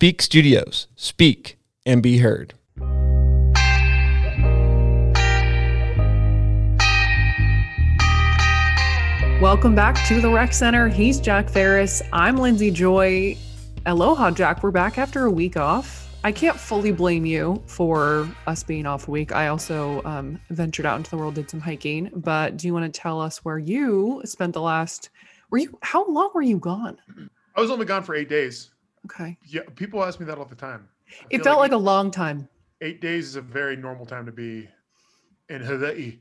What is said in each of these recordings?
Speak Studios. Speak and be heard. Welcome back to the Rec Center. He's Jack Ferris. I'm Lindsay Joy. Aloha, Jack. We're back after a week off. I can't fully blame you for us being off a week. I also um, ventured out into the world, did some hiking. But do you want to tell us where you spent the last? Were you? How long were you gone? I was only gone for eight days. Okay. Yeah, people ask me that all the time. I It felt like, eight, a long time. eight days is a very normal time to be in Hawaii.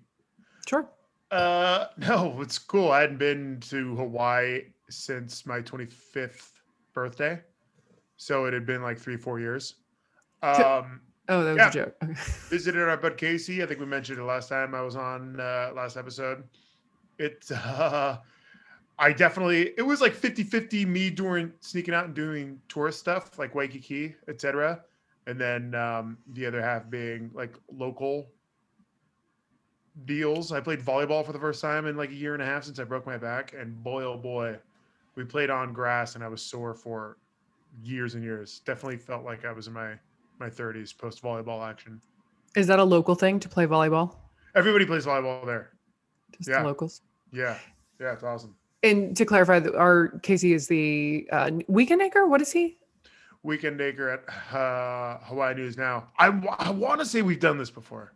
Sure. Uh, no, it's cool. I hadn't been to Hawaii since my 25th birthday, so it had been like three, four years. Um, Oh, that was Yeah. a joke. Visited our bud Casey. I think we mentioned it last time I was on uh, last episode. It's uh, I definitely it was like 50-50 me doing sneaking out and doing tourist stuff like Waikiki, etc. And then um, the other half being like local deals. I played volleyball for the first time in like a year and a half since I broke my back, and boy oh boy, we played on grass and I was sore for years and years. Definitely felt like I was in my my 30s post volleyball action. Is that a local thing to play volleyball? Everybody plays volleyball there. Just Yeah. the locals. Yeah. Yeah, it's awesome. And to clarify, our Casey is the uh, weekend anchor. What is he? Weekend Acre at uh, Hawaii News Now. I, want to say we've done this before.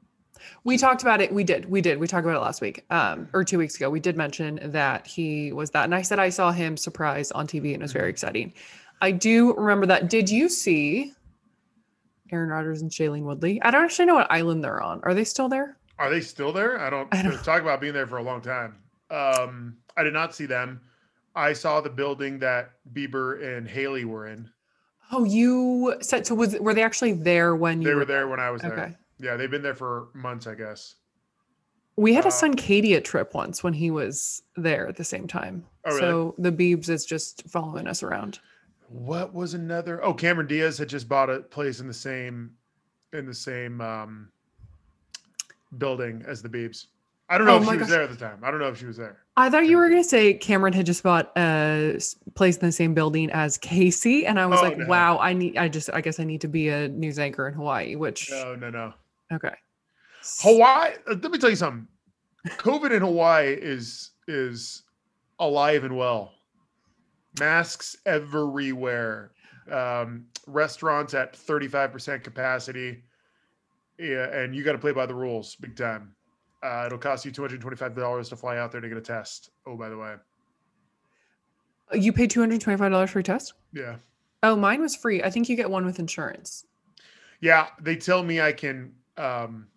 We talked about it. We did. We did. We talked about it last week, um, or two weeks ago. We did mention that he was that, and I said I saw him surprised on TV, and it was very exciting. I do remember that. Did you see Aaron Rodgers and Shailene Woodley? I don't actually know what island they're on. Are they still there? Are they still there? I don't, I don't- they're about being there for a long time. Um, I did not see them. I saw the building that Bieber and Hailey were in. Oh, you said so. Was were they actually there when you They were there when I was there. Okay. Yeah, they've been there for months, I guess. We had a Uh, Suncadia trip once when he was there at the same time. Oh, really? So the Beebs is just following us around. What was another? Oh, Cameron Diaz had just bought a place in the same in the same um, building as the Beebs. I don't know Oh if she was gosh. there at the time. I don't know if she was there. I thought you were going to say Cameron had just bought a place in the same building as Casey, and I was Oh, like, no. "Wow, I need. I just, I guess, I need to be a news anchor in Hawaii." Which, No, no, no. okay, Hawaii. uh, Let me tell you something. COVID in Hawaii is is alive and well. Masks everywhere. Um, restaurants at thirty five percent capacity. Yeah, and you got to play by the rules, big time. Uh, it'll cost you two hundred twenty five dollars to fly out there to get a test. Oh, by the way, you paid two hundred twenty-five dollars for a test. yeah, Oh, mine was free. I think you get one with insurance. yeah. They tell me I can um,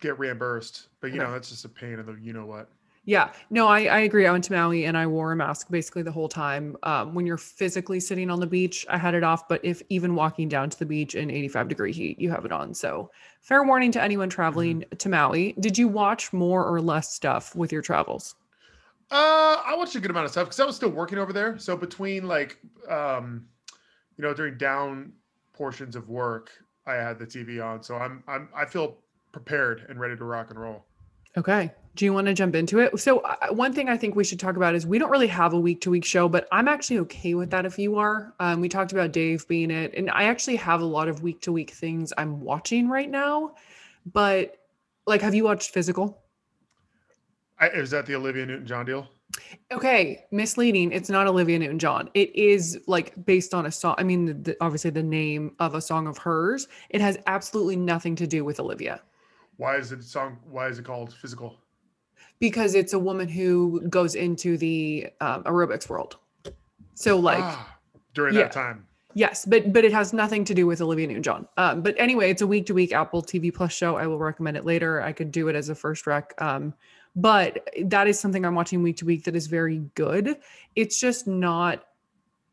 get reimbursed, but you know that's just a pain in the you know what. Yeah, no, I, I agree. I went to Maui and I wore a mask basically the whole time. Um, when you're physically sitting on the beach, I had it off. But if even walking down to the beach in 85 degree heat, you have it on. So, fair warning to anyone traveling to Maui. Did you watch more or less stuff with your travels? Uh, I watched a good amount of stuff because I was still working over there. So between like, um, you know, during down portions of work, I had the TV on. So I'm I'm I feel prepared and ready to rock and roll. Okay. Do you want to jump into it? So, uh, one thing I think we should talk about is we don't really have a week to week show, but I'm actually okay with that if you are. Um, we talked about Dave being it, and I actually have a lot of week to week things I'm watching right now. But, like, have you watched Physical? I, is that the Olivia Newton John deal? Okay, misleading. It's not Olivia Newton John. It is like based on a song. I mean, the, the- obviously, the name of a song of hers. It has absolutely nothing to do with Olivia. Why is it song? Why is it called physical? because it's a woman who goes into the um, aerobics world. So like Ah, during yeah. that time. yes, but but it has nothing to do with Olivia Newton-John. Um, but anyway, it's a week to week Apple TV Plus show. I will recommend it later. I could do it as a first rec. Um, but that is something I'm watching week to week that is very good. It's just not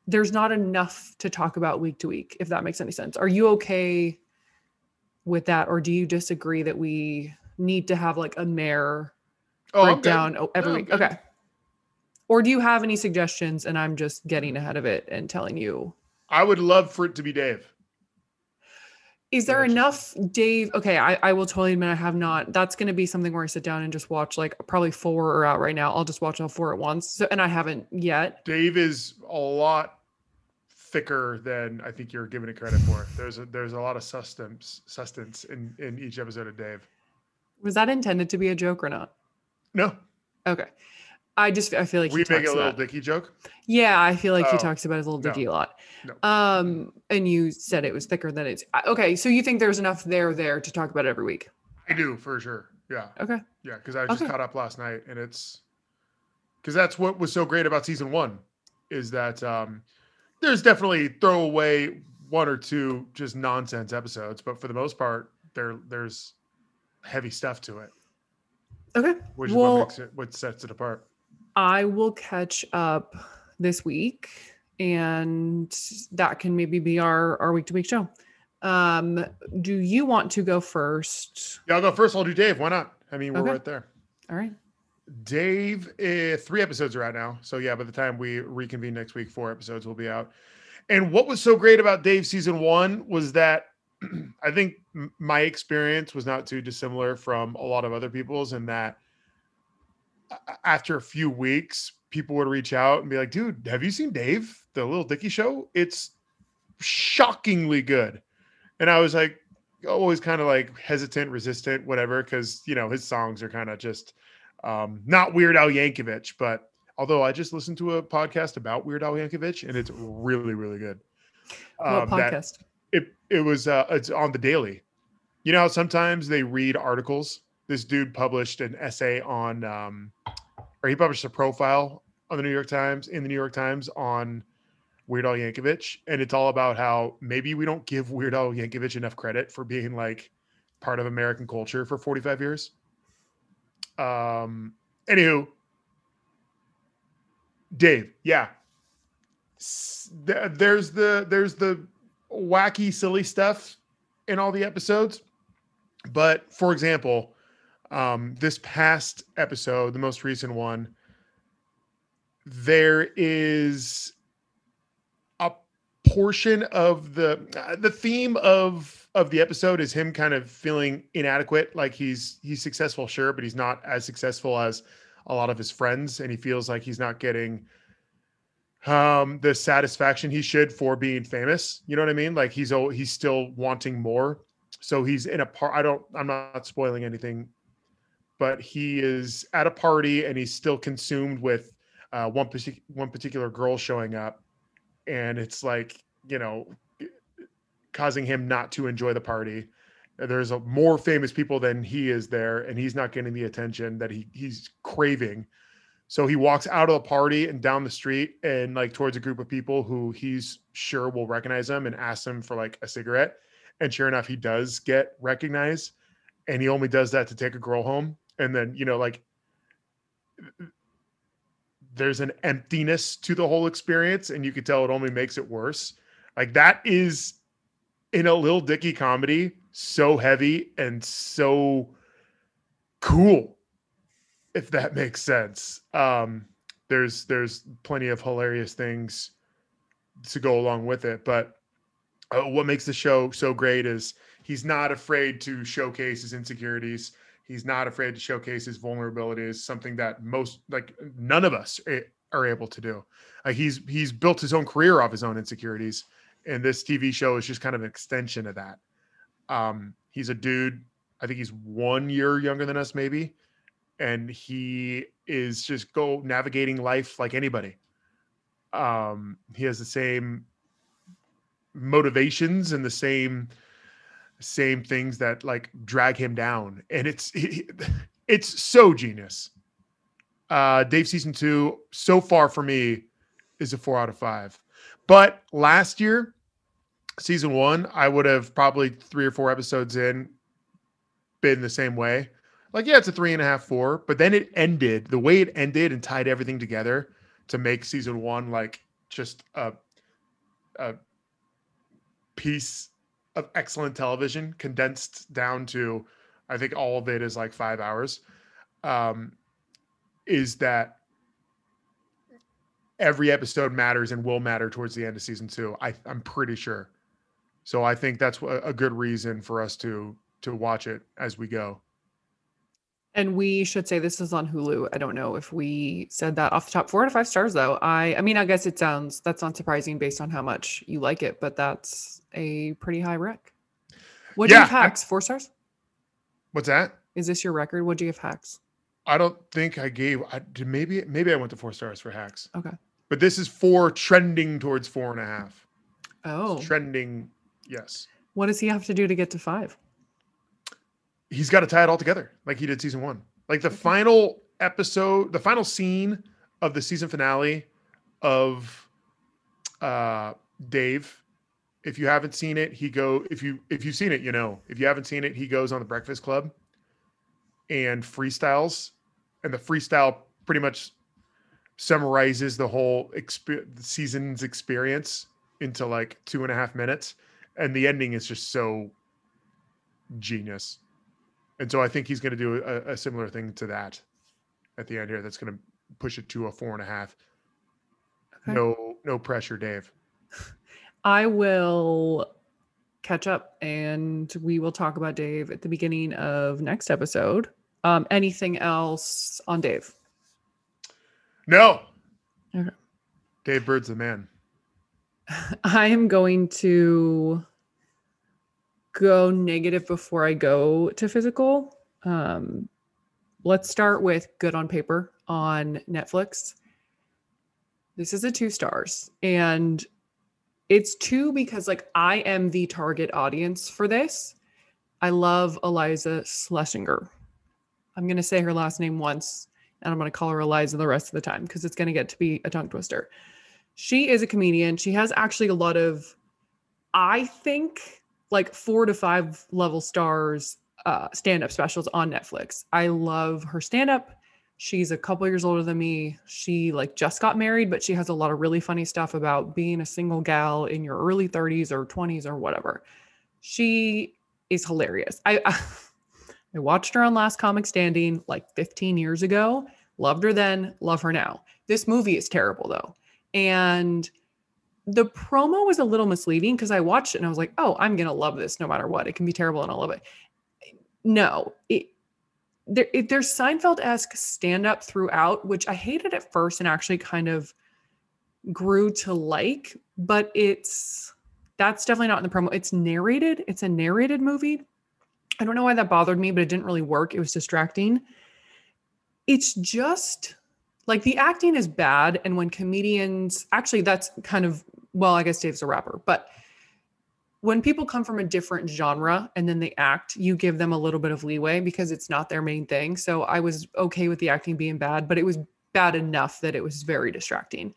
there's not enough to talk about week to week, if that makes any sense. Are you okay with that, or do you disagree that we need to have like a mayor Oh, breakdown every No, week. Okay. Or do you have any suggestions and I'm just getting ahead of it and telling you? I would love for it to be Dave. Is there enough Dave? Okay, I, I will totally admit I have not. That's gonna be something where I sit down and just watch like probably four are out right now. I'll just watch all four at once. So and I haven't yet. Dave is a lot thicker than I think you're giving it credit for. There's a, there's a lot of sustenance sustenance in in each episode of Dave. Was that intended to be a joke or not? No, Okay. I just I feel like we he make a little about, Dicky joke. Yeah, I feel like he Oh, talks about his little no, dicky a lot. no. Um, and you said it was thicker than it's okay. So you think there's enough there there to talk about every week? I do for sure. Yeah, Okay. yeah, because I just Okay. caught up last night, and it's because that's what was so great about season one is that um there's definitely throwaway one or two just nonsense episodes, but for the most part, there there's heavy stuff to it, Okay. which is well, what makes it what sets it apart. I will catch up this week, and that can maybe be our our week to week show. Um, do you want to go first? Yeah, I'll go first. I'll do Dave. Why not? I mean, we're Okay. right there. All right. Dave, uh, three episodes are out now. So yeah, by the time we reconvene next week, four episodes will be out. And what was so great about Dave season one was that I think my experience was not too dissimilar from a lot of other people's, in that after a few weeks, people would reach out and be like, "Dude, have you seen Dave, the Lil Dicky Show? It's shockingly good." And I was like, always kind of like hesitant, resistant, whatever, because you know his songs are kind of just um, not Weird Al Yankovic, but although I just listened to a podcast about Weird Al Yankovic and it's really, really good. What Um, that- podcast? it it was uh, it's on the Daily. You know, how sometimes they read articles. This dude published an essay on, um, or he published a profile on the New York Times in the New York Times on Weird Al Yankovic, and it's all about how maybe we don't give Weird Al Yankovic enough credit for being like part of American culture for 45 years. Um, anywho, Dave, yeah, there's the there's the wacky, silly stuff in all the episodes. But for example, um, this past episode, the most recent one, there is a portion of the uh, the theme of of the episode is him kind of feeling inadequate like he's he's successful sure but he's not as successful as a lot of his friends and he feels like he's not getting um the satisfaction he should for being famous. You know what i mean? Like he's he's still wanting more. So he's in a part i don't i'm not spoiling anything but he is at a party and he's still consumed with uh, one partic- one particular girl showing up. And it's like you know causing him not to enjoy the party there's a more famous people than he is there and he's not getting the attention that he he's craving so he walks out of the party and down the street and like towards a group of people who he's sure will recognize him and ask him for like a cigarette. And sure enough, he does get recognized. And he only does that to take a girl home. And then, you know, like there's an emptiness to the whole experience. And you could tell it only makes it worse. Like that is in a Lil Dicky comedy, so heavy and so cool if that makes sense. Um, there's there's plenty of hilarious things to go along with it, but uh, what makes the show so great is he's not afraid to showcase his insecurities. He's not afraid to showcase his vulnerabilities. Something that most like none of us are able to do. Like he's he's built his own career off his own insecurities, and this TV show is just kind of an extension of that. Um, he's a dude. I think he's one year younger than us, maybe and he is just go navigating life like anybody. Um, he has the same motivations and the same same things that like drag him down, and it's it's so genius. Uh, Dave season two so far for me is a four out of five, but last year season one I would have probably three or four episodes in been the same way. Like yeah it's a three and a half four but then it ended the way it ended and tied everything together to make season one like just a a piece of excellent television condensed down to i think all of it is like five hours um is that every episode matters and will matter towards the end of season two i i'm pretty sure so i think that's a good reason for us to to watch it as we go And we should say this is on Hulu. I don't know if we said that off the top. Four out of five stars, though. I, I mean, I guess it sounds that's not surprising based on how much you like it, but that's a pretty high rec. What do you Yeah, have I'm- hacks? Four stars? What's that? Is this your record? What do you have hacks? I don't think I gave. I did maybe maybe I went to four stars for hacks. Okay. But this is four trending towards four and a half. Oh, Trending, yes. what does he have to do to get to five? He's got to tie it all together like he did season one. Like the final episode, the final scene of the season finale of uh Dave. If you haven't seen it, he go if you if you've seen it, you know. If you haven't seen it, he goes on the Breakfast Club and freestyles, and the freestyle pretty much summarizes the whole exp- season's experience into like two and a half minutes, and the ending is just so genius. And so I think he's going to do a, a similar thing to that at the end here. That's going to push it to a four and a half. Okay. No, no pressure, Dave. I will catch up and we will talk about Dave at the beginning of next episode. Um, anything else on Dave? No. Okay. Dave Burd's the man. I am going to go negative before I go to physical. Um, let's start with Good on Paper on Netflix. This is a two stars, and it's two because like I am the target audience for this. I love Iliza Shlesinger. I'm gonna say her last name once, and I'm gonna call her Iliza the rest of the time because it's gonna get to be a tongue twister she is a comedian. She has actually a lot of, I think, like four to five level stars uh, stand up specials on Netflix. I love her stand up. She's a couple years older than me. She like just got married, but she has a lot of really funny stuff about being a single gal in your early 30s or 20s or whatever. She is hilarious. I I watched her on Last Comic Standing like 15 years ago. Loved her then, love her now. This movie is terrible though. And the promo was a little misleading because I watched it and I was like, oh, I'm going to love this no matter what. It can be terrible and I'll love it. No, it, it, there's Seinfeld esque stand up throughout, which I hated at first and actually kind of grew to like, but it's that's definitely not in the promo. It's narrated, it's a narrated movie. I don't know why that bothered me, but it didn't really work. It was distracting. It's just like the acting is bad and when comedians actually that's kind of well i guess dave's a rapper but when people come from a different genre and then they act you give them a little bit of leeway because it's not their main thing. So i was okay with the acting being bad but it was bad enough that it was very distracting.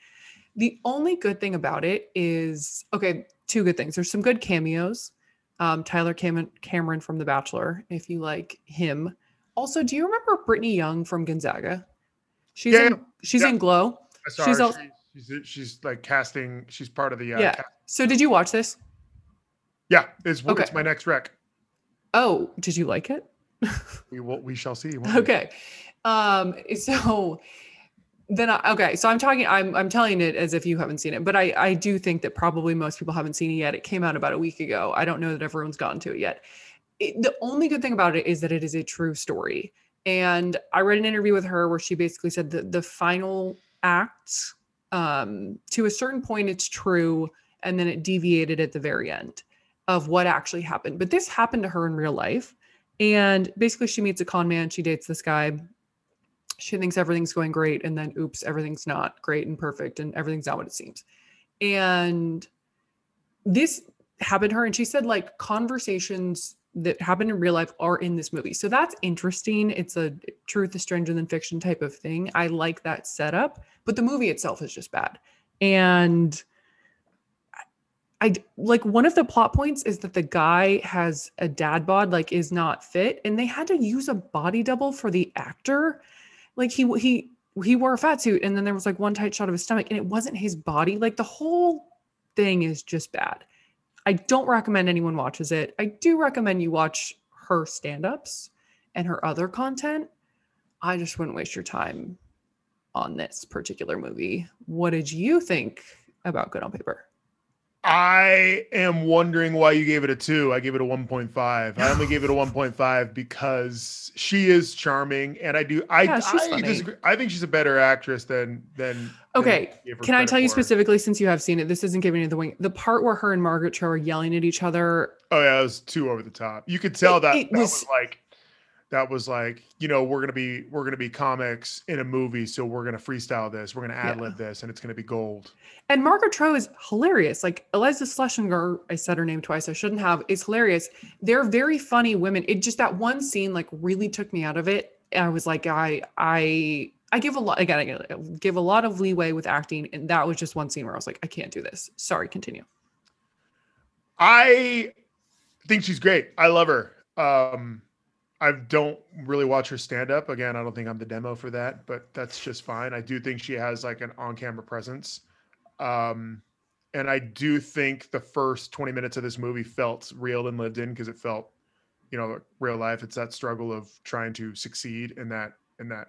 The only good thing about it is okay two good things. There's some good cameos. Um, tyler Cam- cameron from the bachelor if you like him. Also do you remember britney young from gonzaga She's Yeah, in she's yeah. in Glow. I saw She's al- She's, she's like casting. She's part of the uh, Yeah. cast- So did you watch this? yeah. It's Okay. it's my next rec. Oh, did you like it? We will we shall see. we? Okay. Um so then I, okay, so I'm talking I'm I'm telling it as if you haven't seen it, but I I do think that probably most people haven't seen it yet. It came out about a week ago. I don't know that everyone's gotten to it yet. It, the only good thing about it is that it is a true story. And I read an interview with her where she basically said that the final act um to a certain point it's true and then it deviated at the very end of what actually happened. But this happened to her in real life. And basically, she meets a con man. She dates this guy. She thinks everything's going great. And then, oops, everything's not great and perfect. And everything's not what it seems. And this happened to her. And she said, like, conversations that happen in real life are in this movie. So that's interesting. It's a truth is stranger than fiction type of thing. I like that setup. But the movie itself is just bad. And I like one of the plot points is that the guy has a dad bod, like is not fit, and they had to use a body double for the actor. Like he he he wore a fat suit, and then there was like one tight shot of his stomach, and it wasn't his body. Like the whole thing is just bad. I don't recommend anyone watches it. I do recommend you watch her stand-ups and her other content. I just wouldn't waste your time on this particular movie. What did you think about Good on Paper? I am wondering why you gave it a two. I gave it a 1.5. I only gave it a 1.5 because she is charming, and I do. I Yeah, she's I funny. disagree. I think she's a better actress than than. than Okay, I Can I tell you for. specifically, since you have seen it, this isn't giving you the wing. The part where her and Margaret Cho are yelling at each other. Oh yeah, it was too over the top. You could tell It- that it that was- was like that was like you know we're gonna be we're gonna be comics in a movie, so we're gonna freestyle this, we're gonna ad lib this, and it's gonna be gold. And Margaret Cho is hilarious. Like Iliza Shlesinger, I said her name twice. I shouldn't have. Is hilarious. They're very funny women. It just that one scene like really took me out of it. I was like, I, I, I give a lot again. I give a lot of leeway with acting, and that was just one scene where I was like, I can't do this. Sorry, continue. I think she's great. I love her. Um, I don't really watch her stand up. Again, I don't think I'm the demo for that, but that's just fine. I do think she has like an on camera presence. Um, and I do think the first 20 minutes of this movie felt real and lived in because it felt, you know, real life. It's that struggle of trying to succeed in that in that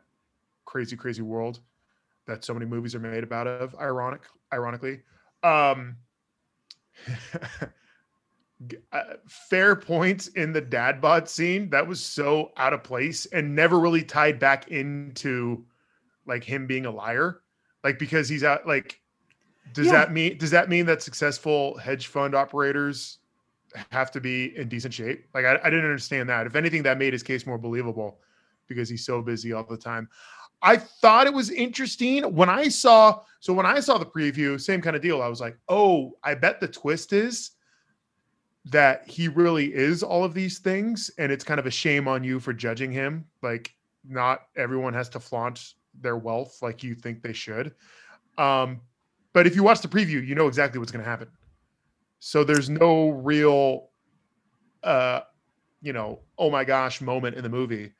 crazy, crazy world that so many movies are made about of. Ironic, ironically. Um, uh, fair points in the dad bod scene. That was so out of place and never really tied back into like him being a liar. Like because he's out like does Yeah. that mean does that mean that successful hedge fund operators have to be in decent shape? Like I, I didn't understand that. If anything that made his case more believable because he's so busy all the time. I thought it was interesting when i saw so when i saw the preview same kind of deal. I was like oh i bet the twist is that he really is all of these things and it's kind of a shame on you for judging him. Like not everyone has to flaunt their wealth like you think they should. Um but if you watch the preview you know exactly what's going to happen. So there's no real uh you know oh my gosh moment in the movie.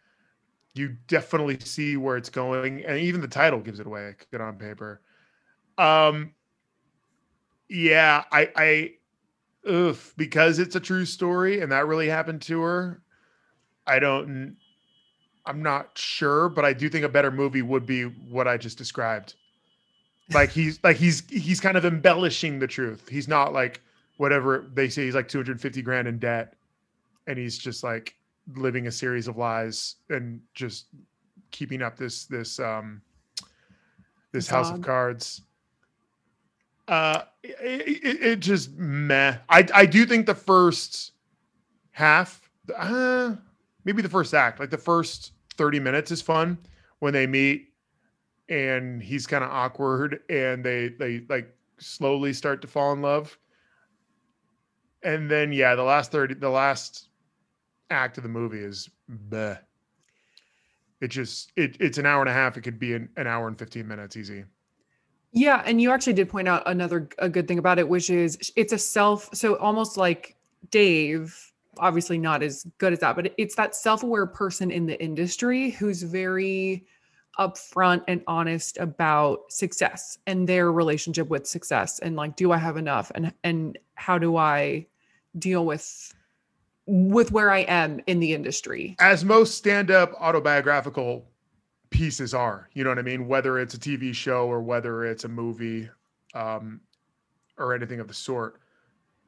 You definitely see where it's going and even the title gives it away good on paper. Um yeah i i oof, because it's a true story and that really happened to her. I don't, I'm not sure, but I do think a better movie would be what I just described. Like he's like he's he's kind of embellishing the truth. He's not like whatever they say. He's like 250 grand in debt, and he's just like living a series of lies and just keeping up this this um this house of cards. Uh, it, it, just meh. I I do think the first half, uh, maybe the first act, like the first thirty minutes, is fun when they meet, and he's kind of awkward, and they they like slowly start to fall in love, and then yeah, the last thirty, the last act of the movie is meh. It just it it's an hour and a half. It could be an, an hour and fifteen minutes easy. Yeah, and you actually did point out another a good thing about it, which is it's a self. So almost like Dave, obviously not as good as that, but it's that self-aware person in the industry who's very upfront and honest about success and their relationship with success, and like, do I have enough, and and how do I deal with with where I am in the industry? as most stand-up autobiographical pieces are you know what i mean? Whether it's a tv show or whether it's a movie um or anything of the sort.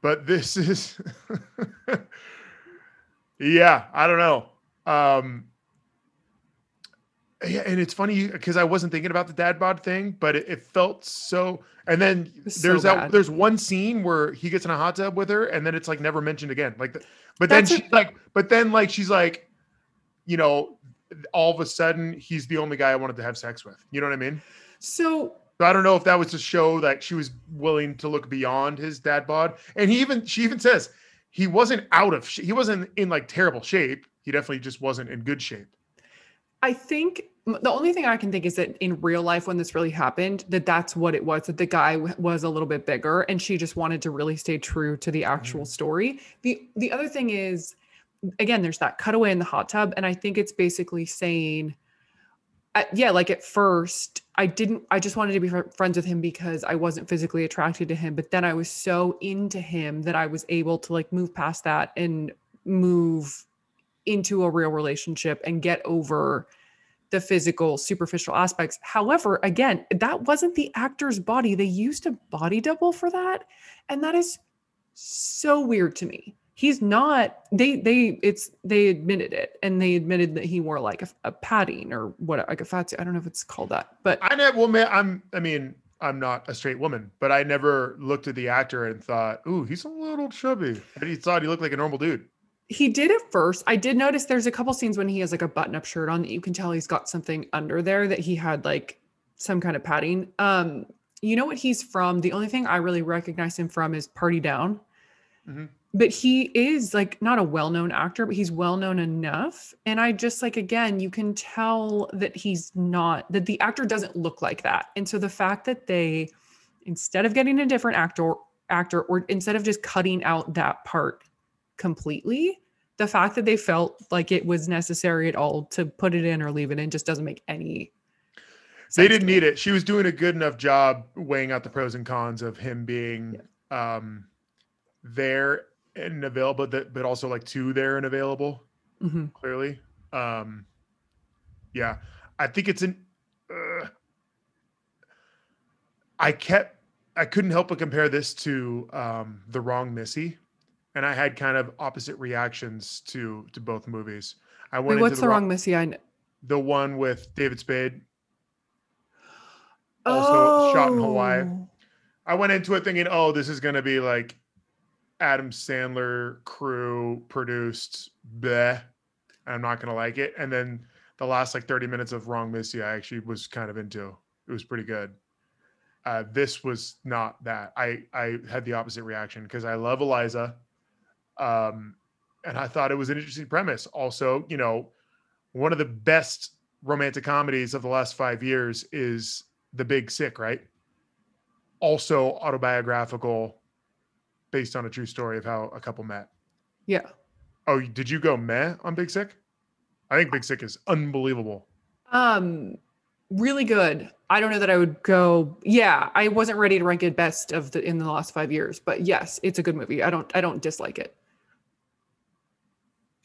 But this is yeah i don't know. Um yeah and it's funny because i wasn't thinking about the dad bod thing but it, it felt so and then so there's that bad. there's one scene where he gets in a hot tub with her and then it's like never mentioned again. Like the, but That's then a- she's like but then like she's like you know all of a sudden he's the only guy i wanted to have sex with you know what i mean So so I don't know if that was to show that she was willing to look beyond his dad bod. And he even she even says he wasn't out of sh- he wasn't in like terrible shape. He definitely just wasn't in good shape. I think the only thing I can think is that in real life, when this really happened, that that's what it was. That the guy w- was a little bit bigger, and she just wanted to really stay true to the actual mm. story. the The other thing is, again, there's that cutaway in the hot tub, and I think it's basically saying, uh, yeah, like at first, I didn't. I just wanted to be fr- friends with him because I wasn't physically attracted to him, but then I was so into him that I was able to like move past that and move into a real relationship and get over the physical, superficial aspects. However, again, that wasn't the actor's body. They used a body double for that. And that is so weird to me. He's not, they, they, it's, they admitted it and they admitted that he wore like a, a padding or what, like a fat, I don't know if it's called that, but I never. Well, man, I'm. I mean, I'm not a straight woman, but I never looked at the actor and thought, "Ooh, he's a little chubby." I he thought he looked like a normal dude. he did at first. I did notice there's a couple scenes when he has like a button up shirt on that you can tell he's got something under there that he had like some kind of padding. Um, you know what he's from? The only thing I really recognize him from is Party Down. Mhm. But he is like not a well-known actor, but he's well-known enough. And I just like again, you can tell that he's not that the actor doesn't look like that. And so the fact that they instead of getting a different actor actor or instead of just cutting out that part completely, the fact that they felt like it was necessary at all to put it in or leave it in just doesn't make any They didn't need it. She was doing a good enough job weighing out the pros and cons of him being um there and available, but, but also like two there and available. hmm Clearly, um, yeah, I think it's an. Uh, I kept. I couldn't help but compare this to um, the wrong Missy, and I had kind of opposite reactions to to both movies. I went Wait, into what's the wrong Missy? I the one with David Spade. Also shot in Hawaii. Oh. I went into it thinking, oh, this is going to be like Adam Sandler crew produced, bleh. I'm not to like it. And then the last like 30 minutes of Wrong Missy, I actually was kind of into. It was pretty good. Uh, this was not that. I I had the opposite reaction because I love Iliza, um, and I thought it was an interesting premise. Also, you know, one of the best romantic comedies of the last five years is The Big Sick, right? Also autobiographical, based on a true story of how a couple met. Yeah. Oh, did you go meh on Big Sick? I think Big Sick is unbelievable. Um, really good. I don't know that I would go. Yeah, I wasn't ready to rank it best of the in the last five years, but yes, it's a good movie. I don't. I don't dislike it.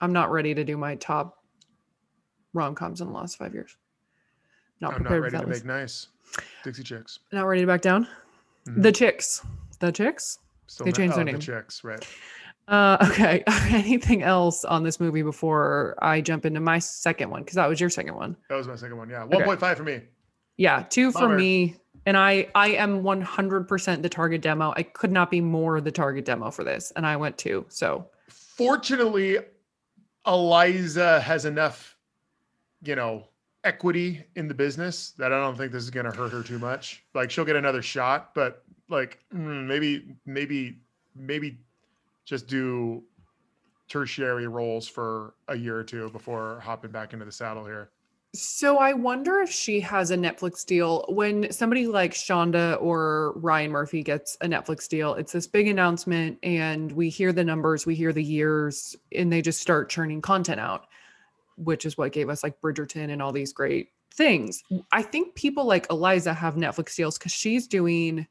I'm not ready to do my top rom coms in the last five years. Not I'm not prepared ready for to list. make nice. Dixie Chicks. Not ready to back down. Mhm. The chicks. The chicks. Still they changed their oh, name. The Chicks, right? Uh, okay. Anything else on this movie before I jump into my second one? Because that was your second one. That was my second one. Yeah, Okay. 1.5 for me. Yeah, two for Bummer. me. And I I am 100% the target demo. I could not be more the target demo for this, and I went two. So Fortunately, Iliza has enough, you know, equity in the business that I don't think this is going to hurt her too much. Like she'll get another shot, but like mm, maybe, maybe, maybe just do tertiary roles for a year or two before hopping back into the saddle here. So I wonder if she has a Netflix deal. When somebody like Shonda or Ryan Murphy gets a Netflix deal, it's this big announcement, and we hear the numbers, we hear the years, and they just start churning content out, which is what gave us like Bridgerton and all these great things. I think people like Iliza have Netflix deals because she's doing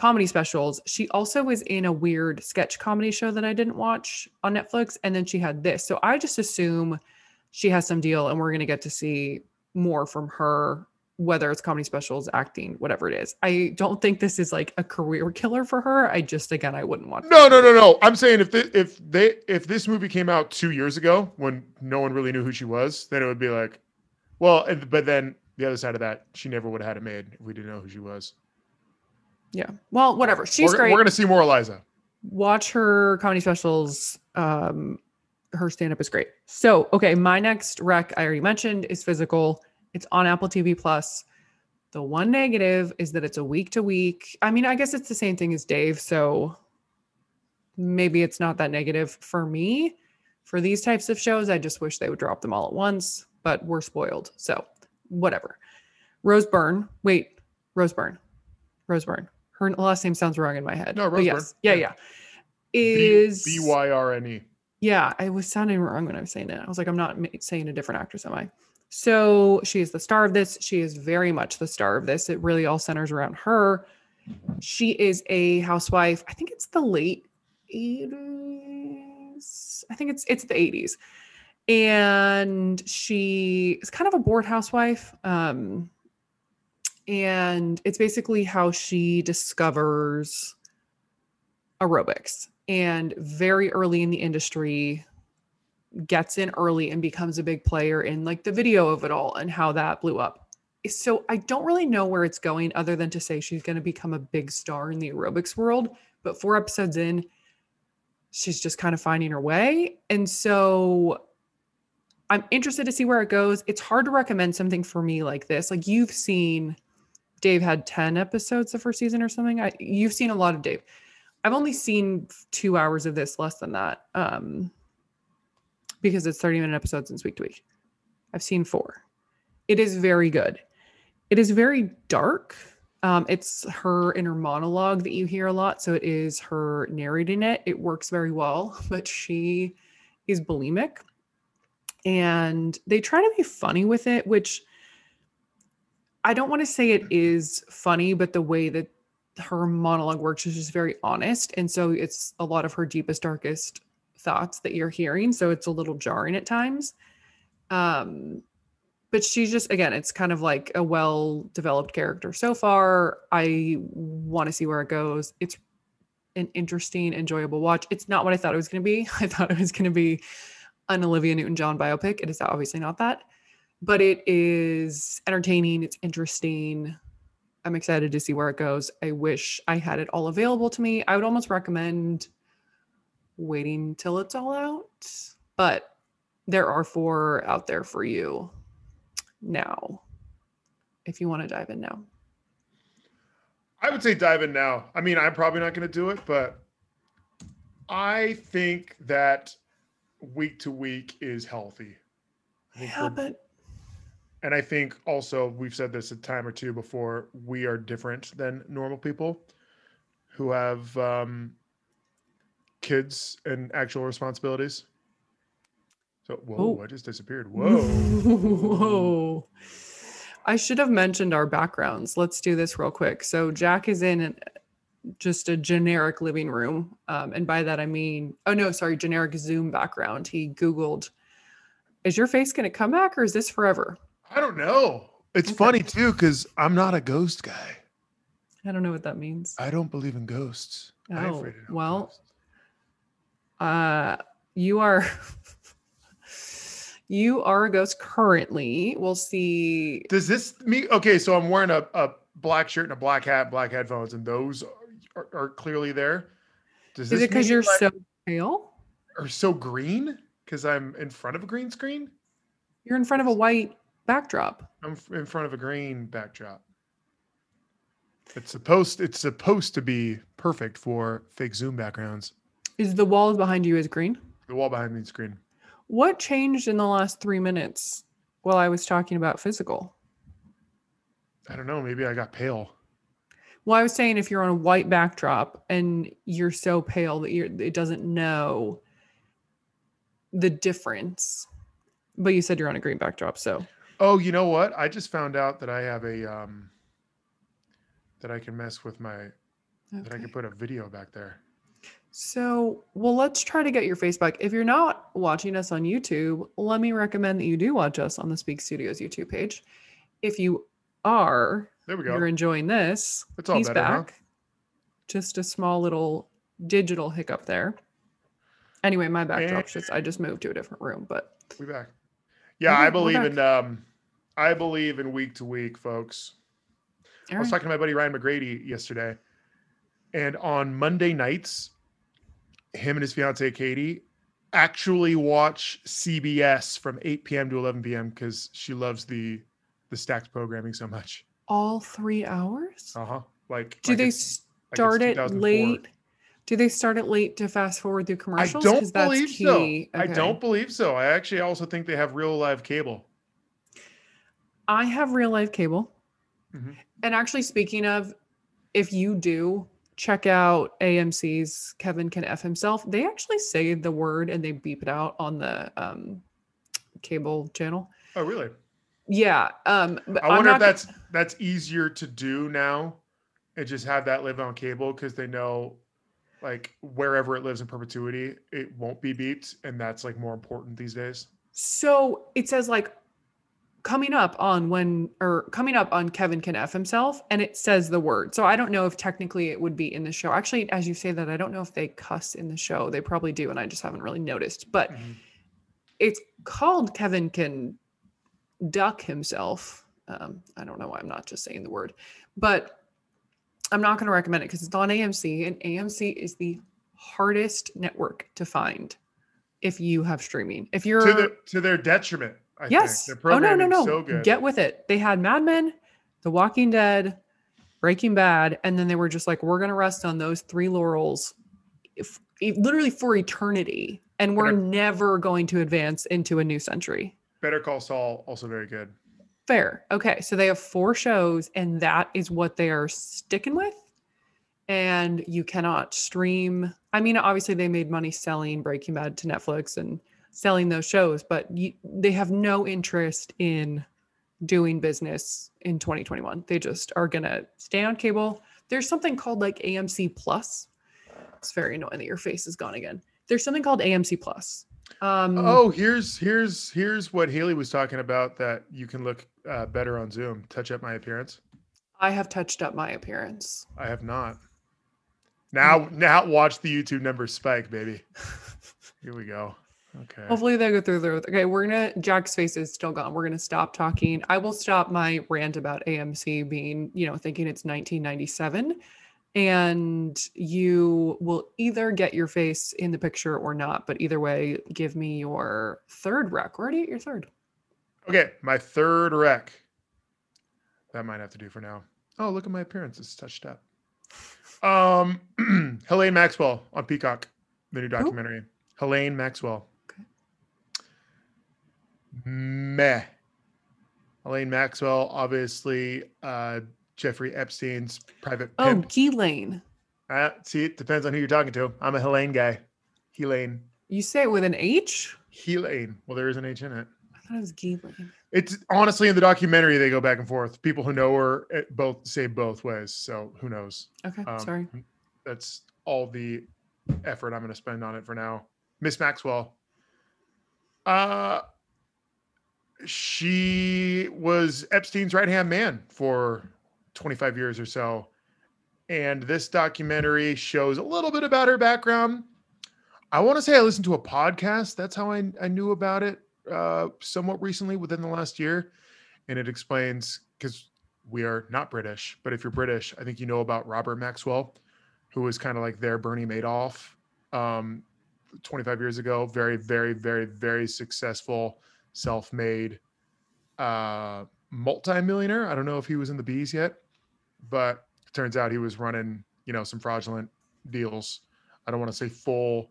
comedy specials. She also was in a weird sketch comedy show that I didn't watch on Netflix, and then she had this. So I just assume she has some deal and we're going to get to see more from her whether it's comedy specials acting whatever it is i don't think this is like a career killer for her i just again i wouldn't want No, no, no, no. I'm saying if the, if they if this movie came out two years ago when no one really knew who she was, then it would be like, well, but then the other side of that, she never would have had it made if we didn't know who she was. Yeah. Well whatever. She's we're, great. We're gonna see more Iliza. watch her comedy specials. Um her stand-up is great. So okay my next rec i already mentioned is physical. It's on apple tv plus. The one negative is that it's a week to week. I mean i guess it's the same thing as dave so maybe it's not that negative for me. For these types of shows i just wish they would drop them all at once but we're spoiled so whatever. Rose byrne. Wait rose byrne. Rose byrne her last name sounds wrong in my head No, Rose yes Byrne, yeah yeah. yeah is B Y R N E. yeah, I was sounding wrong when I was saying it. I was like, I'm not saying a different actress, am I? So she is the star of this. She is very much the star of this. It really all centers around her. She is a housewife. I think it's the late 80s. I think it's it's the 80s. and she is kind of a bored housewife. Um, and it's basically how she discovers aerobics and very early in the industry gets in early and becomes a big player in like the video of it all and how that blew up. So I don't really know where it's going other than to say she's going to become a big star in the aerobics world, but 4 episodes in she's just kind of finding her way. And so I'm interested to see where it goes. It's hard to recommend something for me like this. Like you've seen Dave had 10 episodes the first season or something. I you've seen a lot of Dave. I've only seen 2 hours of this less than that. Um because it's 30 minute episodes and week to week. I've seen 4. It is very good. It is very dark. Um, it's her inner monologue that you hear a lot. So it is her narrating it. It works very well, but she is bulimic and they try to be funny with it which i don't want to say it is funny but the way that her monologue works is just very honest and so it's a lot of her deepest darkest thoughts that you're hearing so it's a little jarring at times. Um but she's just again it's kind of like a well developed character so far. I want to see where it goes. It's an interesting enjoyable watch. It's not what i thought it was going to be. I thought it was going to be an Olivia Newton John biopic. It is obviously not that, but it is entertaining. It's interesting. I'm excited to see where it goes. I wish I had it all available to me. I would almost recommend waiting till it's all out, but there are four out there for you now if you want to dive in now. I would say dive in now. I mean, I'm probably not going to do it, but I think that week to week is healthy. Yeah, but and I think also we've said this a time or two before. We are different than normal people who have um, kids and actual responsibilities. So whoa, oh. I just disappeared. Whoa, whoa. I should have mentioned our backgrounds. Let's do this real quick. So Jack is in just a generic living room. Um, and by that, I mean, oh no, sorry, generic Zoom background. He Googled, is your face going to come back or is this forever? I don't know. It's okay. funny too, because I'm not a ghost guy. I don't know what that means. I don't believe in ghosts. Oh, well, ghosts. uh, you are. you are a ghost currently. We'll see. Does this mean okay? So I'm wearing a, a black shirt and a black hat, black headphones, and those are, are clearly there. Does Is it because you're so pale? Or so green? Because I'm in front of a green screen? You're in front of a white backdrop. I'm in front of a green backdrop. It's supposed it's supposed to be perfect for fake Zoom backgrounds. Is the wall behind you is green? The wall behind me is green. What changed in the last three minutes while I was talking about physical? I don't know. Maybe I got pale. Well, I was saying if you're on a white backdrop and you're so pale that you're, it doesn't know the difference. But you said you're on a green backdrop, so. Oh, you know what? I just found out that I have a um that I can mess with my okay. that I can put a video back there. So, well, let's try to get your face back. If you're not watching us on YouTube, let me recommend that you do watch us on the Speak Studios YouTube page. If you are, there we go. You're enjoying this. It's all He's better, back. Huh? Just a small little digital hiccup there. Anyway, my backdrop's just I just moved to a different room, but we back. Yeah, I believe in um I believe in week to week, folks. All I was right. talking to my buddy Ryan McGrady yesterday, and on Monday nights, him and his fiance Katie actually watch CBS from 8 p.m. to 11 p.m. because she loves the the stacked programming so much all three hours? Uh huh. Like, do like they start like it late? Do they start it late to fast forward through commercials? I don't believe so. Okay. I don't believe so. I actually also think they have real live cable. I have real live cable. Mm-hmm. And actually, speaking of, if you do check out AMC's Kevin Can F Himself, they actually say the word and they beep it out on the um, cable channel. Oh, really? Yeah. Um, I wonder if that's that's easier to do now, and just have that live on cable because they know, like wherever it lives in perpetuity, it won't be beeped, and that's like more important these days. So it says like coming up on when or coming up on Kevin can F himself and it says the word. So I don't know if technically it would be in the show. Actually, as you say that, I don't know if they cuss in the show. They probably do, and I just haven't really noticed. But Mhm. it's called Kevin can duck himself. Um, I don't know why I'm not just saying the word, but I'm not going to recommend it because it's on AMC, and AMC is the hardest network to find if you have streaming. If you're to, the, to their detriment. I yes, think. Oh no, no, no, so get with it. They had Mad Men, The Walking Dead, Breaking Bad, and then they were just like, we're going to rest on those three laurels, if, if- literally for eternity, and we're Better- never going to advance into a new century. Better Call Saul, also very good. Fair. Okay. So they have four shows, and that is what they are sticking with. And you cannot stream. I mean, obviously, they made money selling Breaking Bad to Netflix and selling those shows, but you, they have no interest in doing business in 2021. They just are going to stay on cable. There's something called like AMC Plus. It's very annoying that your face is gone again. There's something called AMC Plus. Um, Oh, here's here's here's what Hailey was talking about that you can look uh, better on Zoom. Touch up my appearance. I have touched up my appearance. I have not. Now now watch the YouTube numbers spike, baby. Here we go. Okay. Hopefully they go through there. Okay, we're gonna Jack's face is still gone. We're gonna stop talking. I will stop my rant about AMC being, you know, thinking it's 1997. And you will either get your face in the picture or not. But either way, give me your third rec. We're already at your third. Okay, my third rec. That might have to do for now. Oh, look at my appearance. It's touched up. Um, Ghislaine Maxwell on Peacock, the new documentary. Ghislaine Maxwell. Meh. Ghislaine Maxwell, obviously, uh, Jeffrey Epstein's private Oh, pimp. Ghislaine. Uh, see, it depends on who you're talking to. I'm a Helene guy. Helene. You say it with an H? Helene. Well, there is an H in it. I thought it was Ghislaine. It's honestly in the documentary they go back and forth. People who know her eh, both say both ways. So who knows? Okay, Um, sorry. That's all the effort I'm going to spend on it for now. Miss Maxwell. Uh she was Epstein's right hand man for 25 years or so. And this documentary shows a little bit about her background. I want to say I listened to a podcast. That's how I, I knew about it uh, somewhat recently within the last year. And it explains because we are not British, but if you're British, I think you know about Robert Maxwell, who was kind of like their Bernie Madoff um, 25 years ago. Very, very, very, very successful, self made uh, multimillionaire. I don't know if he was in the bees yet, but it turns out he was running, you know, some fraudulent deals. I don't want to say full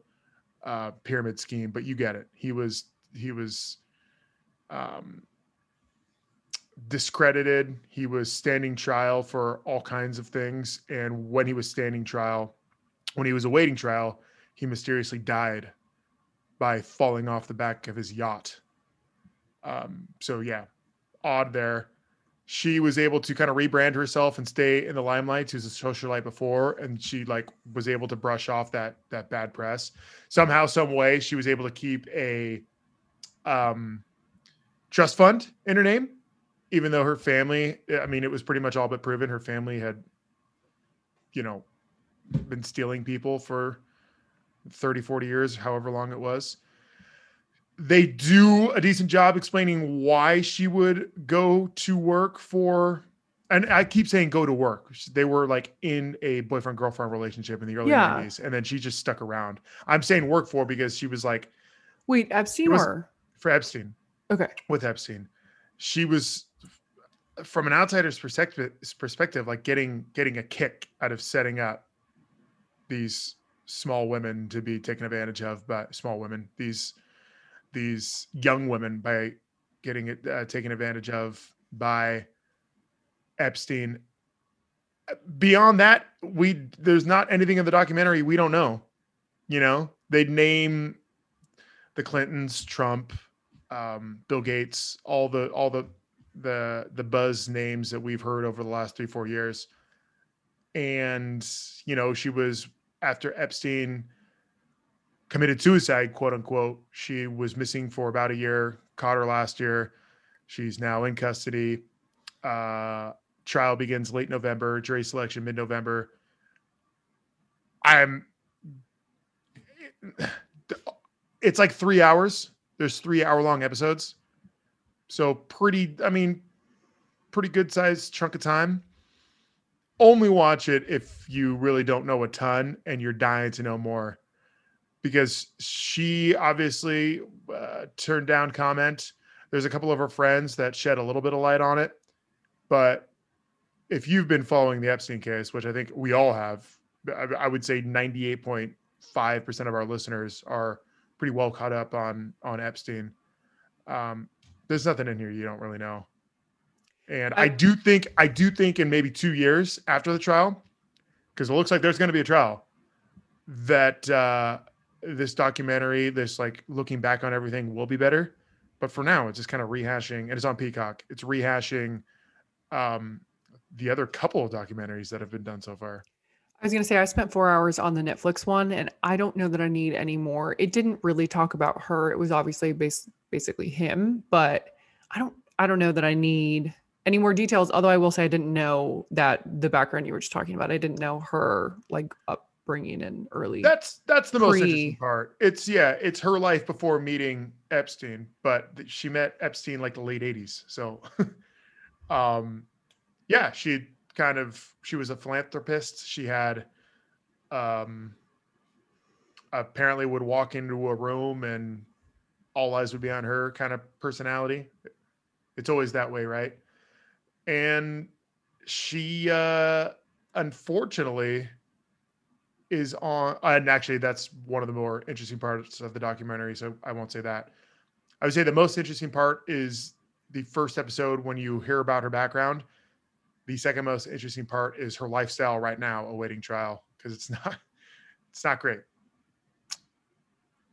uh, pyramid scheme, but you get it. He was he was um, discredited. He was standing trial for all kinds of things, and when he was standing trial, when he was awaiting trial, he mysteriously died by falling off the back of his yacht. Um, so yeah, odd there. She was able to kind of rebrand herself and stay in the limelight. She was a socialite before, and she like was able to brush off that that bad press. Somehow, some way, she was able to keep a um, trust fund in her name, even though her family. I mean, it was pretty much all but proven her family had, you know, been stealing people for 30, 40 years, however long it was they do a decent job explaining why she would go to work for and I keep saying go to work. They were like in a boyfriend girlfriend relationship in the early Yeah. 90s and then she just stuck around. I'm saying work for because she was like Wait, Epstein or for Epstein okay. with Epstein. She was from an outsider's perspective perspective like getting getting a kick out of setting up these small women to be taken advantage of by small women these these young women by getting it uh, taken advantage of by Epstein. Beyond that, we there's not anything in the documentary we don't know. You know, they name the Clintons, Trump, um, Bill Gates, all the all the the the buzz names that we've heard over the last three four years, and you know she was after Epstein committed suicide, quote unquote. She was missing for about a year, caught her last year. She's now in custody. Uh, trial begins late November, jury selection mid November. I'm, it's like three hours. There's three hour long episodes. So pretty, I mean, pretty good sized chunk of time. Only watch it if you really don't know a ton and you're dying to know more because she obviously uh, turned down comment. There's a couple of her friends that shed a little bit of light on it, but if you've been following the Epstein case, which I think we all have, I, would say 98.5% of our listeners are pretty well caught up on on Epstein. Um, there's nothing in here you don't really know. And I, I do think I do think in maybe two years after the trial, because it looks like there's going to be a trial, that uh, this documentary, this like looking back on everything will be better. But for now, it's just kind of rehashing, and it's on Peacock. It's rehashing um, the other couple of documentaries that have been done so far. I was going to say I spent four hours on the Netflix one, and I don't know that I need any more. It didn't really talk about her. It was obviously bas- basically him, but I don't. I don't know that I need any more details. Although I will say I didn't know that the background you were just talking about. I didn't know her like up bringing in early. That's that's the pre- most interesting part. It's yeah, it's her life before meeting Epstein, but she met Epstein like the late '80s. So, um, yeah, she kind of she was a philanthropist. She had, um, apparently would walk into a room and all eyes would be on her kind of personality. It's always that way, right? And she uh unfortunately is on and actually that's one of the more interesting parts of the documentary so i won't say that. I would say the most interesting part is the first episode when you hear about her background. The second most interesting part is her lifestyle right now awaiting trial because it's not it's not great.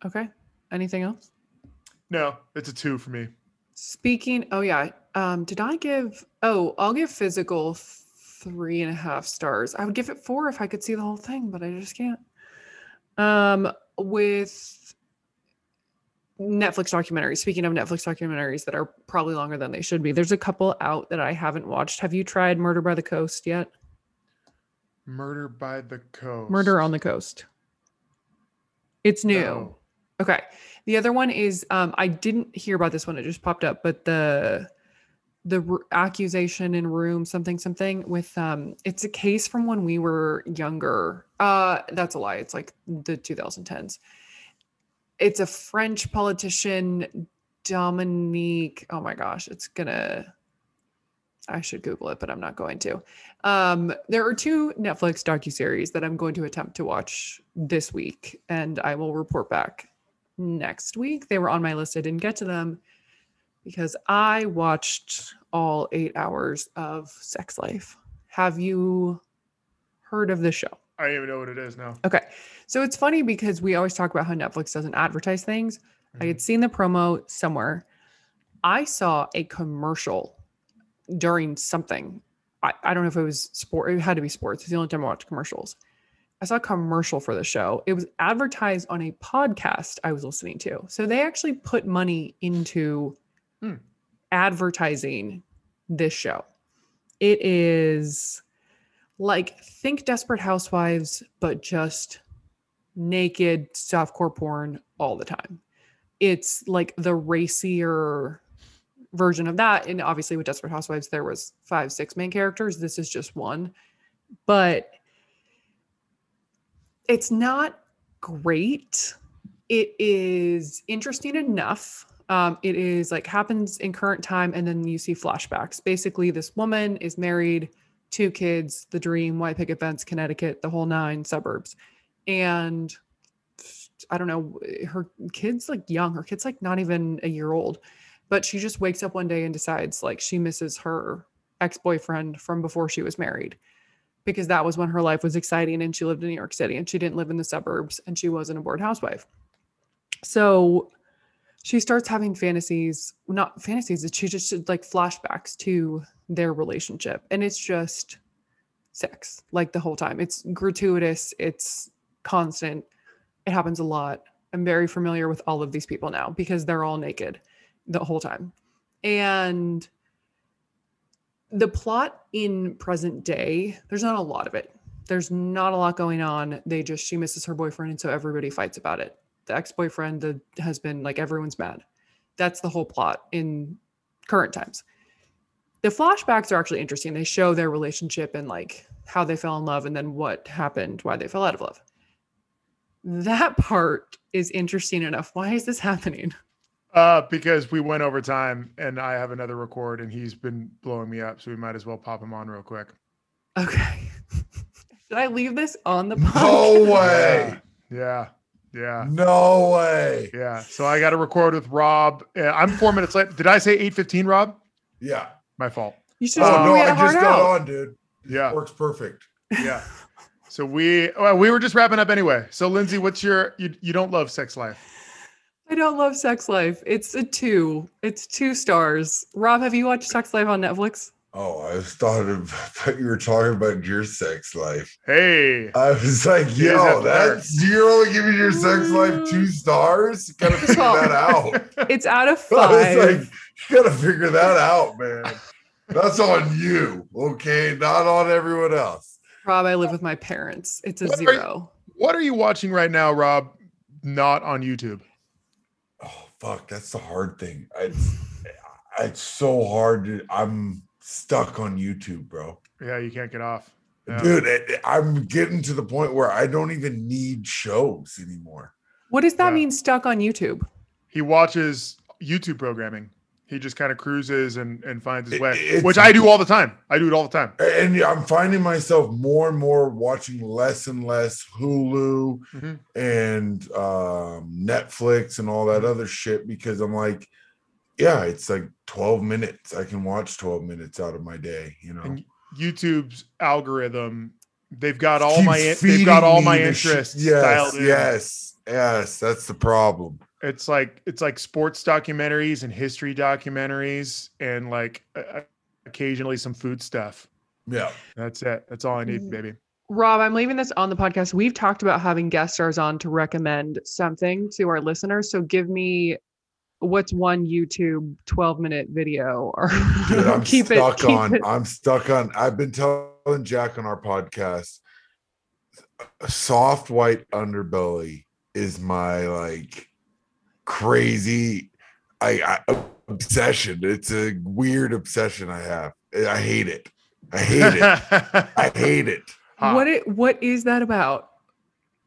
Okay. Anything else? No it's a two for me. Speaking oh yeah um did i give oh i'll give physical three and a half stars. I would give it four if I could see the whole thing, but I just can't. Um, with Netflix documentaries, speaking of Netflix documentaries that are probably longer than they should be, there's a couple out that I haven't watched. Have you tried Murder by the Coast yet? Murder by the Coast. Murder on the Coast. It's new. No. Okay. The other one is um I didn't hear about this one. It just popped up, but the the r- accusation in room something something with um it's a case from when we were younger. Uh that's a lie. It's like the 2010s it's a french politician dominique oh my gosh it's gonna i should google it but i'm not going to. Um there are two netflix docu-series that i'm going to attempt to watch this week and i will report back next week. They were on my list. I didn't get to them because I watched all eight hours of Sex Life. Have you heard of the show? I don't even know what it is now. Okay. So it's funny because we always talk about how Netflix doesn't advertise things. Mm-hmm. I had seen the promo somewhere. I saw a commercial during something. I, I don't know if it was sport. It had to be sports. It's the only time I watch commercials. I saw a commercial for the show. It was advertised on a podcast I was listening to. So they actually put money into hmm. advertising this show. It is like think Desperate Housewives, but just naked softcore porn all the time. It's like the racier version of that. And obviously with Desperate Housewives, there was five, six main characters. This is just one. But it's not great. It is interesting enough um, it is like happens in current time, and then you see flashbacks. Basically, this woman is married, two kids, the dream, White Picket Fence, Connecticut, the whole nine suburbs, and I don't know, her kid's like young. Her kid's like not even a year old, but she just wakes up one day and decides like she misses her ex boyfriend from before she was married because that was when her life was exciting and she lived in New York City and she didn't live in the suburbs and she wasn't a bored housewife. So she starts having fantasies, not fantasies, she just like flashbacks to their relationship. And it's just sex like the whole time. It's gratuitous, it's constant, it happens a lot. I'm very familiar with all of these people now because they're all naked the whole time. And the plot in present day, there's not a lot of it. There's not a lot going on. They just, she misses her boyfriend. And so everybody fights about it. The ex boyfriend, the husband, like everyone's mad. That's the whole plot in current times. The flashbacks are actually interesting. They show their relationship and like how they fell in love and then what happened, why they fell out of love. That part is interesting enough. Why is this happening? Uh, because we went over time and I have another record and he's been blowing me up, so we might as well pop him on real quick. Okay. Should I leave this on the No podcast? way. Yeah. Yeah. No way. Yeah. So I got to record with Rob. Uh, I'm four minutes late. Did I say 8:15, Rob? Yeah. My fault. You should Oh, have no, we had I a just got out. on, dude. Yeah. Works perfect. Yeah. So we well, we were just wrapping up anyway. So Lindsay, what's your you you don't love sex life? I don't love Sex Life. It's a two. It's two stars. Rob, have you watched Sex Life on Netflix? Oh, I was thought of thought you were talking about your sex life. Hey. I was like, You guys have yo, that's you're only giving your sex life two stars. You gotta figure that out. It's out of I was like, you gotta figure that out, man. That's on you, okay? Not on everyone else. Rob, I live with my parents. It's a What are you- zero. What are you watching right now, Rob? Not on YouTube. Oh fuck, that's the hard thing. It's it's so hard to I'm stuck on YouTube, bro. Yeah, you can't get off. Yeah. Dude, it, it- I'm getting to the point where I don't even need shows anymore. What does that Yeah. mean stuck on YouTube? He watches YouTube programming. He just kind of cruises and, and finds his way, it's- which I do all the time. I do it all the time. And I'm finding myself more and more watching less and less Hulu Mhm. and um, Netflix and all that other shit because I'm like, yeah, it's like 12 minutes. I can watch 12 minutes out of my day, you know. And YouTube's algorithm, they've got all my Keeps they've got all my the shit. interests Yes, dialed in. yes, yes. That's the problem. It's like it's like sports documentaries and history documentaries and like uh, occasionally some food stuff. Yeah. That's it. That's all I need, Mhm. baby. Rob, I'm leaving this on the podcast. We've talked about having guest stars on to recommend something to our listeners. So give me what's one YouTube 12 minute video or Dude, I'm keep it. stuck keep on. it- I'm stuck on. I've been telling Jack on our podcast. A soft white underbelly is my like crazy, I, I obsession. It's a weird obsession I have. I hate it. I hate it. I hate it. What it what is that about?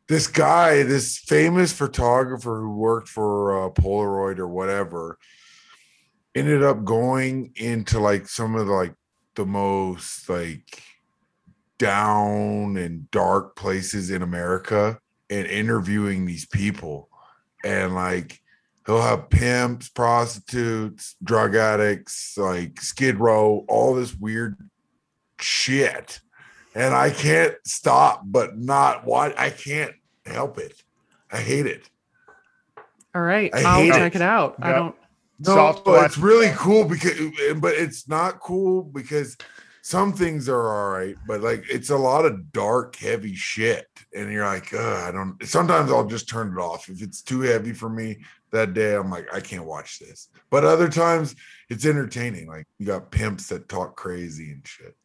This guy, this famous photographer who worked for uh, Polaroid or whatever, ended up going into like some of the like the most like down and dark places in America and interviewing these people. And like he'll have pimps, prostitutes, drug addicts, like Skid Row, all this weird shit. And I can't stop but not watch. I can't help it. I hate it. All right. I I'll hate check it. it out. I don't No, but it's really cool because, but it's not cool because some things are all right, but like it's a lot of dark, heavy shit, and you're like, Ugh, I don't. Sometimes I'll just turn it off if it's too heavy for me that day. I'm like, I can't watch this. But other times it's entertaining. Like you got pimps that talk crazy and shit.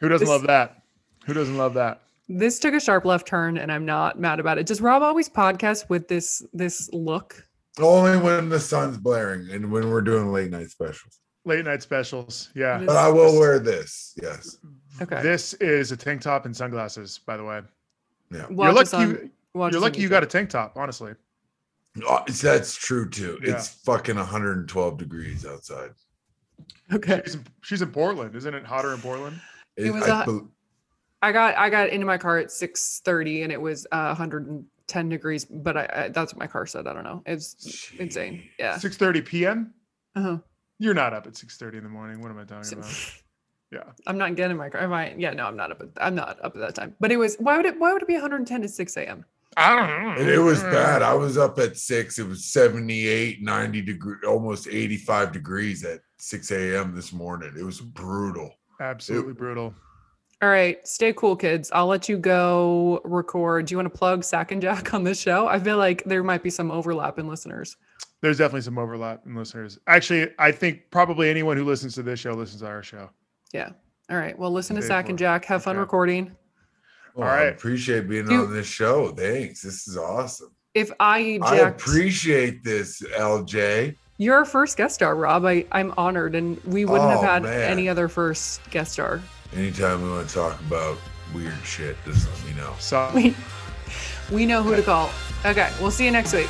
Who doesn't This- love that? Who doesn't love that? This took a sharp left turn and I'm not mad about it. Does Rob always podcast with this this look? Only when the sun's blaring and when we're doing late night specials. Late night specials. Yeah. But I will wear this. Yes. Okay. This is a tank top and sunglasses, by the way. Yeah. Watch you're lucky on- you, you're lucky you got a tank top, honestly. Oh, that's true too. Yeah. It's fucking 112 degrees outside. Okay. She's in, she's in Portland. Isn't it hotter in Portland? It was I a- bel- I got I got into my car at 6:30 and it was uh, 110 degrees, but I, I that's what my car said. I don't know. It's insane. Yeah. 6:30 p.m. Uh-huh. You're not up at 6:30 in the morning. What am I talking So- about? Yeah. I'm not getting my car. Am I? Yeah, no, I'm not up. At, I'm not up at that time. But it was. Why would it? Why would it be 110 at 6 a.m.? I don't know. And it was bad. I was up at six. It was 78, 90 degree, almost 85 degrees at 6 a.m. this morning. It was brutal. Absolutely brutal. All right, stay cool, kids. I'll let you go record. Do you want to plug Sack and Jack on this show? I feel like there might be some overlap in listeners. There's definitely some overlap in listeners. Actually, I think probably anyone who listens to this show listens to our show. Yeah. All right. Well, listen to Paid Sack and Jack. Have fun Okay. recording. Well, All I appreciate being Do- on this show. Thanks. This is awesome. If I I appreciate this, LJ. you're our first guest star, Rob. I, I'm honored, and we wouldn't oh, have Oh, had man. any other first guest star. Anytime we want to talk about weird shit, just let me know. So We, we know who to call. Okay, we'll see you next week.